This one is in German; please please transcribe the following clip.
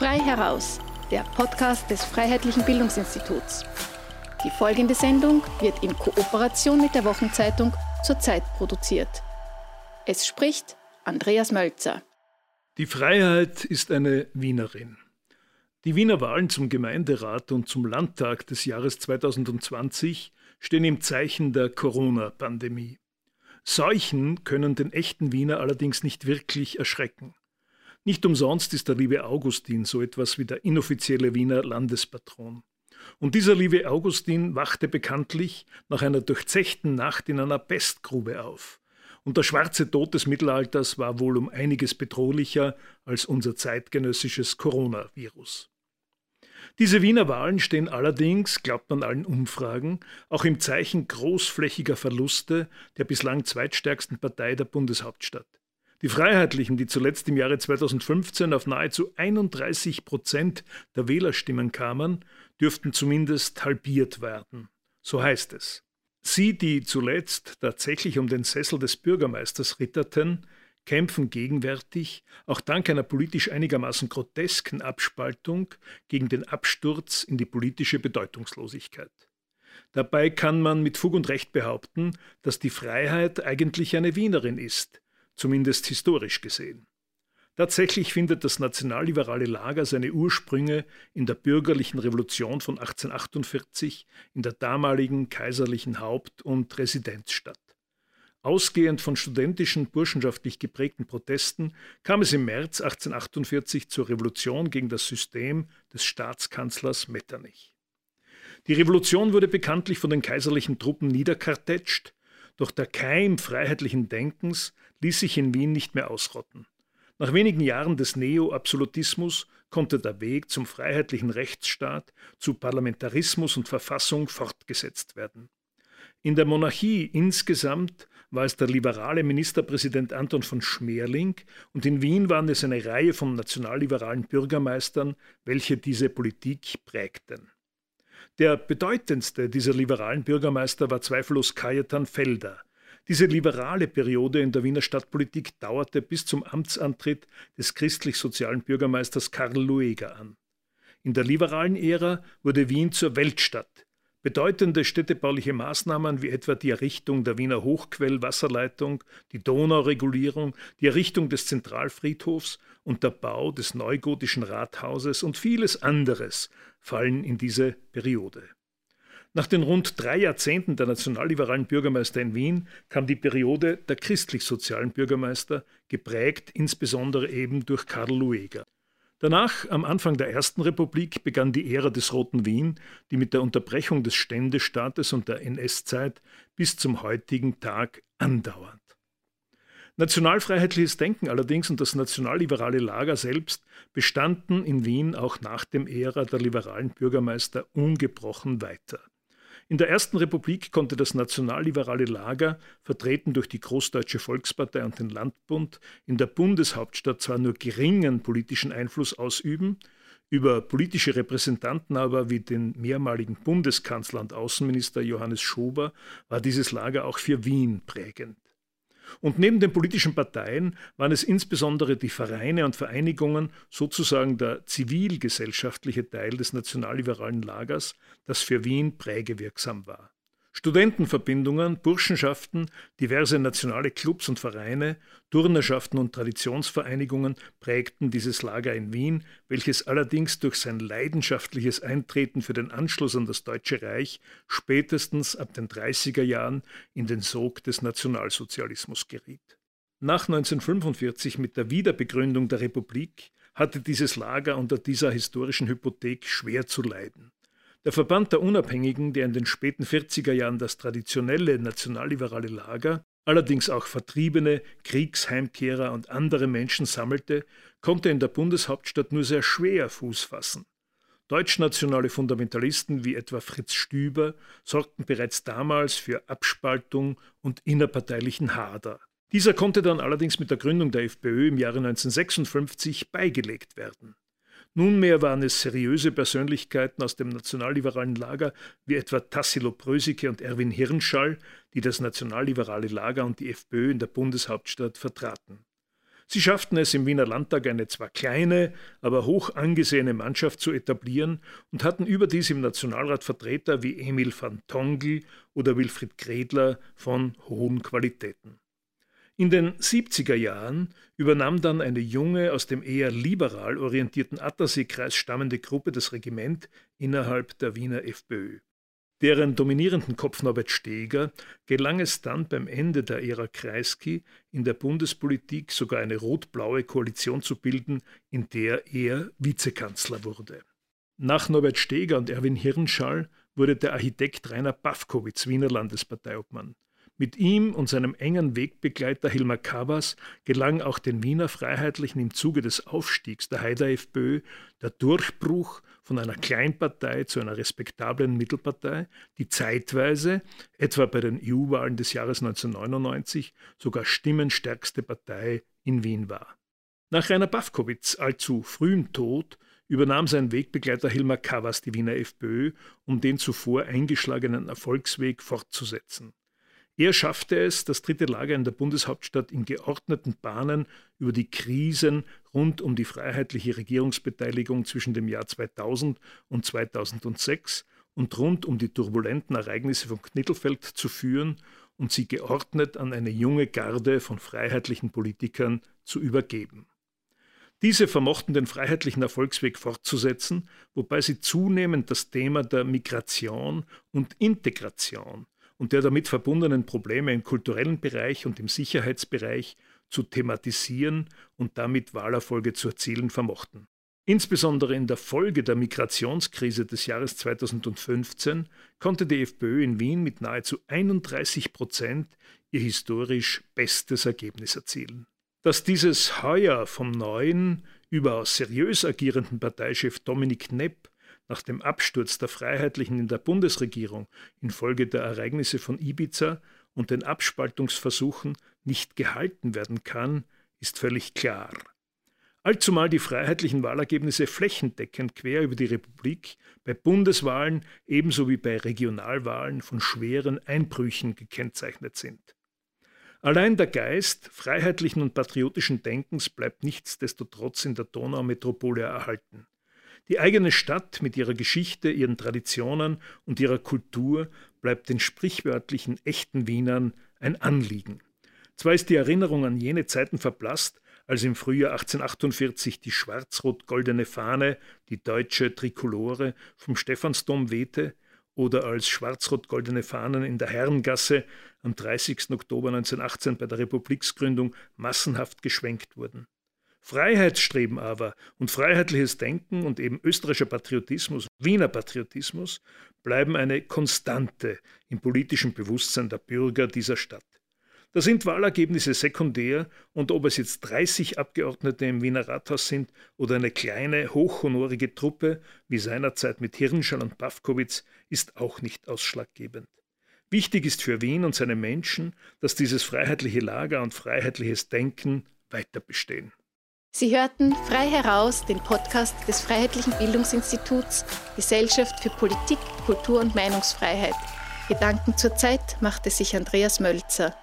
Frei heraus, der Podcast des Freiheitlichen Bildungsinstituts. Die folgende Sendung wird in Kooperation mit der Wochenzeitung zur Zeit produziert. Es spricht Andreas Mölzer. Die Freiheit ist eine Wienerin. Die Wiener Wahlen zum Gemeinderat und zum Landtag des Jahres 2020 stehen im Zeichen der Corona-Pandemie. Seuchen können den echten Wiener allerdings nicht wirklich erschrecken. Nicht umsonst ist der liebe Augustin so etwas wie der inoffizielle Wiener Landespatron. Und dieser liebe Augustin wachte bekanntlich nach einer durchzechten Nacht in einer Pestgrube auf. Und der schwarze Tod des Mittelalters war wohl um einiges bedrohlicher als unser zeitgenössisches Coronavirus. Diese Wiener Wahlen stehen allerdings, glaubt man allen Umfragen, auch im Zeichen großflächiger Verluste der bislang zweitstärksten Partei der Bundeshauptstadt. Die Freiheitlichen, die zuletzt im Jahre 2015 auf nahezu 31 Prozent der Wählerstimmen kamen, dürften zumindest halbiert werden. So heißt es. Sie, die zuletzt tatsächlich um den Sessel des Bürgermeisters ritterten, kämpfen gegenwärtig, auch dank einer politisch einigermaßen grotesken Abspaltung, gegen den Absturz in die politische Bedeutungslosigkeit. Dabei kann man mit Fug und Recht behaupten, dass die Freiheit eigentlich eine Wienerin ist, zumindest historisch gesehen. Tatsächlich findet das nationalliberale Lager seine Ursprünge in der bürgerlichen Revolution von 1848 in der damaligen kaiserlichen Haupt- und Residenzstadt. Ausgehend von studentischen, burschenschaftlich geprägten Protesten kam es im März 1848 zur Revolution gegen das System des Staatskanzlers Metternich. Die Revolution wurde bekanntlich von den kaiserlichen Truppen niederkartätscht, doch der Keim freiheitlichen Denkens ließ sich in Wien nicht mehr ausrotten. Nach wenigen Jahren des Neo-Absolutismus konnte der Weg zum freiheitlichen Rechtsstaat, zu Parlamentarismus und Verfassung fortgesetzt werden. In der Monarchie insgesamt war es der liberale Ministerpräsident Anton von Schmerling und in Wien waren es eine Reihe von nationalliberalen Bürgermeistern, welche diese Politik prägten. Der bedeutendste dieser liberalen Bürgermeister war zweifellos Cajetan Felder. Diese liberale Periode in der Wiener Stadtpolitik dauerte bis zum Amtsantritt des christlich-sozialen Bürgermeisters Karl Lueger an. In der liberalen Ära wurde Wien zur Weltstadt, Bedeutende städtebauliche Maßnahmen wie etwa die Errichtung der Wiener Hochquellwasserleitung, die Donauregulierung, die Errichtung des Zentralfriedhofs und der Bau des neugotischen Rathauses und vieles anderes fallen in diese Periode. Nach den rund drei Jahrzehnten der nationalliberalen Bürgermeister in Wien kam die Periode der christlich-sozialen Bürgermeister, geprägt insbesondere eben durch Karl Lueger. Danach, am Anfang der Ersten Republik, begann die Ära des Roten Wien, die mit der Unterbrechung des Ständestaates und der NS-Zeit bis zum heutigen Tag andauert. Nationalfreiheitliches Denken allerdings und das nationalliberale Lager selbst bestanden in Wien auch nach dem Ära der liberalen Bürgermeister ungebrochen weiter. In der Ersten Republik konnte das nationalliberale Lager, vertreten durch die Großdeutsche Volkspartei und den Landbund, in der Bundeshauptstadt zwar nur geringen politischen Einfluss ausüben, über politische Repräsentanten aber wie den mehrmaligen Bundeskanzler und Außenminister Johannes Schober war dieses Lager auch für Wien prägend. Und neben den politischen Parteien waren es insbesondere die Vereine und Vereinigungen, sozusagen der zivilgesellschaftliche Teil des nationalliberalen Lagers, das für Wien prägewirksam war. Studentenverbindungen, Burschenschaften, diverse nationale Clubs und Vereine, Turnerschaften und Traditionsvereinigungen prägten dieses Lager in Wien, welches allerdings durch sein leidenschaftliches Eintreten für den Anschluss an das Deutsche Reich spätestens ab den 30er Jahren in den Sog des Nationalsozialismus geriet. Nach 1945 mit der Wiederbegründung der Republik hatte dieses Lager unter dieser historischen Hypothek schwer zu leiden. Der Verband der Unabhängigen, der in den späten 40er Jahren das traditionelle nationalliberale Lager, allerdings auch Vertriebene, Kriegsheimkehrer und andere Menschen sammelte, konnte in der Bundeshauptstadt nur sehr schwer Fuß fassen. Deutschnationale Fundamentalisten wie etwa Fritz Stüber sorgten bereits damals für Abspaltung und innerparteilichen Hader. Dieser konnte dann allerdings mit der Gründung der FPÖ im Jahre 1956 beigelegt werden. Nunmehr waren es seriöse Persönlichkeiten aus dem nationalliberalen Lager wie etwa Tassilo Prösicke und Erwin Hirnschall, die das nationalliberale Lager und die FPÖ in der Bundeshauptstadt vertraten. Sie schafften es im Wiener Landtag eine zwar kleine, aber hoch angesehene Mannschaft zu etablieren und hatten überdies im Nationalrat Vertreter wie Emil van Tongel oder Wilfried Gredler von hohen Qualitäten. In den 70er Jahren übernahm dann eine junge, aus dem eher liberal orientierten Attersee-Kreis stammende Gruppe das Regiment innerhalb der Wiener FPÖ. Deren dominierenden Kopf Norbert Steger gelang es dann beim Ende der Ära Kreisky in der Bundespolitik sogar eine rot-blaue Koalition zu bilden, in der er Vizekanzler wurde. Nach Norbert Steger und Erwin Hirnschall wurde der Architekt Rainer Pawkowitz Wiener Landesparteiobmann. Mit ihm und seinem engen Wegbegleiter Hilmar Kabas gelang auch den Wiener Freiheitlichen im Zuge des Aufstiegs der Haider FPÖ der Durchbruch von einer Kleinpartei zu einer respektablen Mittelpartei, die zeitweise, etwa bei den EU-Wahlen des Jahres 1999, sogar stimmenstärkste Partei in Wien war. Nach Rainer Bafkowitz allzu frühem Tod übernahm sein Wegbegleiter Hilmar Kabas die Wiener FPÖ, um den zuvor eingeschlagenen Erfolgsweg fortzusetzen. Er schaffte es, das dritte Lager in der Bundeshauptstadt in geordneten Bahnen über die Krisen rund um die freiheitliche Regierungsbeteiligung zwischen dem Jahr 2000 und 2006 und rund um die turbulenten Ereignisse von Knittelfeld zu führen und sie geordnet an eine junge Garde von freiheitlichen Politikern zu übergeben. Diese vermochten den freiheitlichen Erfolgsweg fortzusetzen, wobei sie zunehmend das Thema der Migration und Integration und der damit verbundenen Probleme im kulturellen Bereich und im Sicherheitsbereich zu thematisieren und damit Wahlerfolge zu erzielen vermochten. Insbesondere in der Folge der Migrationskrise des Jahres 2015 konnte die FPÖ in Wien mit nahezu 31 Prozent ihr historisch bestes Ergebnis erzielen. Dass dieses heuer vom neuen, überaus seriös agierenden Parteichef Dominik Nepp nach dem Absturz der Freiheitlichen in der Bundesregierung infolge der Ereignisse von Ibiza und den Abspaltungsversuchen nicht gehalten werden kann, ist völlig klar. Allzumal die freiheitlichen Wahlergebnisse flächendeckend quer über die Republik bei Bundeswahlen ebenso wie bei Regionalwahlen von schweren Einbrüchen gekennzeichnet sind. Allein der Geist freiheitlichen und patriotischen Denkens bleibt nichtsdestotrotz in der Donaumetropole erhalten. Die eigene Stadt mit ihrer Geschichte, ihren Traditionen und ihrer Kultur bleibt den sprichwörtlichen echten Wienern ein Anliegen. Zwar ist die Erinnerung an jene Zeiten verblasst, als im Frühjahr 1848 die schwarz-rot-goldene Fahne, die deutsche Trikolore, vom Stephansdom wehte, oder als schwarz-rot-goldene Fahnen in der Herrengasse am 30. Oktober 1918 bei der Republiksgründung massenhaft geschwenkt wurden. Freiheitsstreben aber und freiheitliches Denken und eben österreichischer Patriotismus, Wiener Patriotismus, bleiben eine Konstante im politischen Bewusstsein der Bürger dieser Stadt. Da sind Wahlergebnisse sekundär und ob es jetzt 30 Abgeordnete im Wiener Rathaus sind oder eine kleine, hochhonorige Truppe wie seinerzeit mit Hirnschall und Pawkowitz, ist auch nicht ausschlaggebend. Wichtig ist für Wien und seine Menschen, dass dieses freiheitliche Lager und freiheitliches Denken weiter bestehen. Sie hörten frei heraus den Podcast des Freiheitlichen Bildungsinstituts Gesellschaft für Politik, Kultur und Meinungsfreiheit. Gedanken zur Zeit machte sich Andreas Mölzer.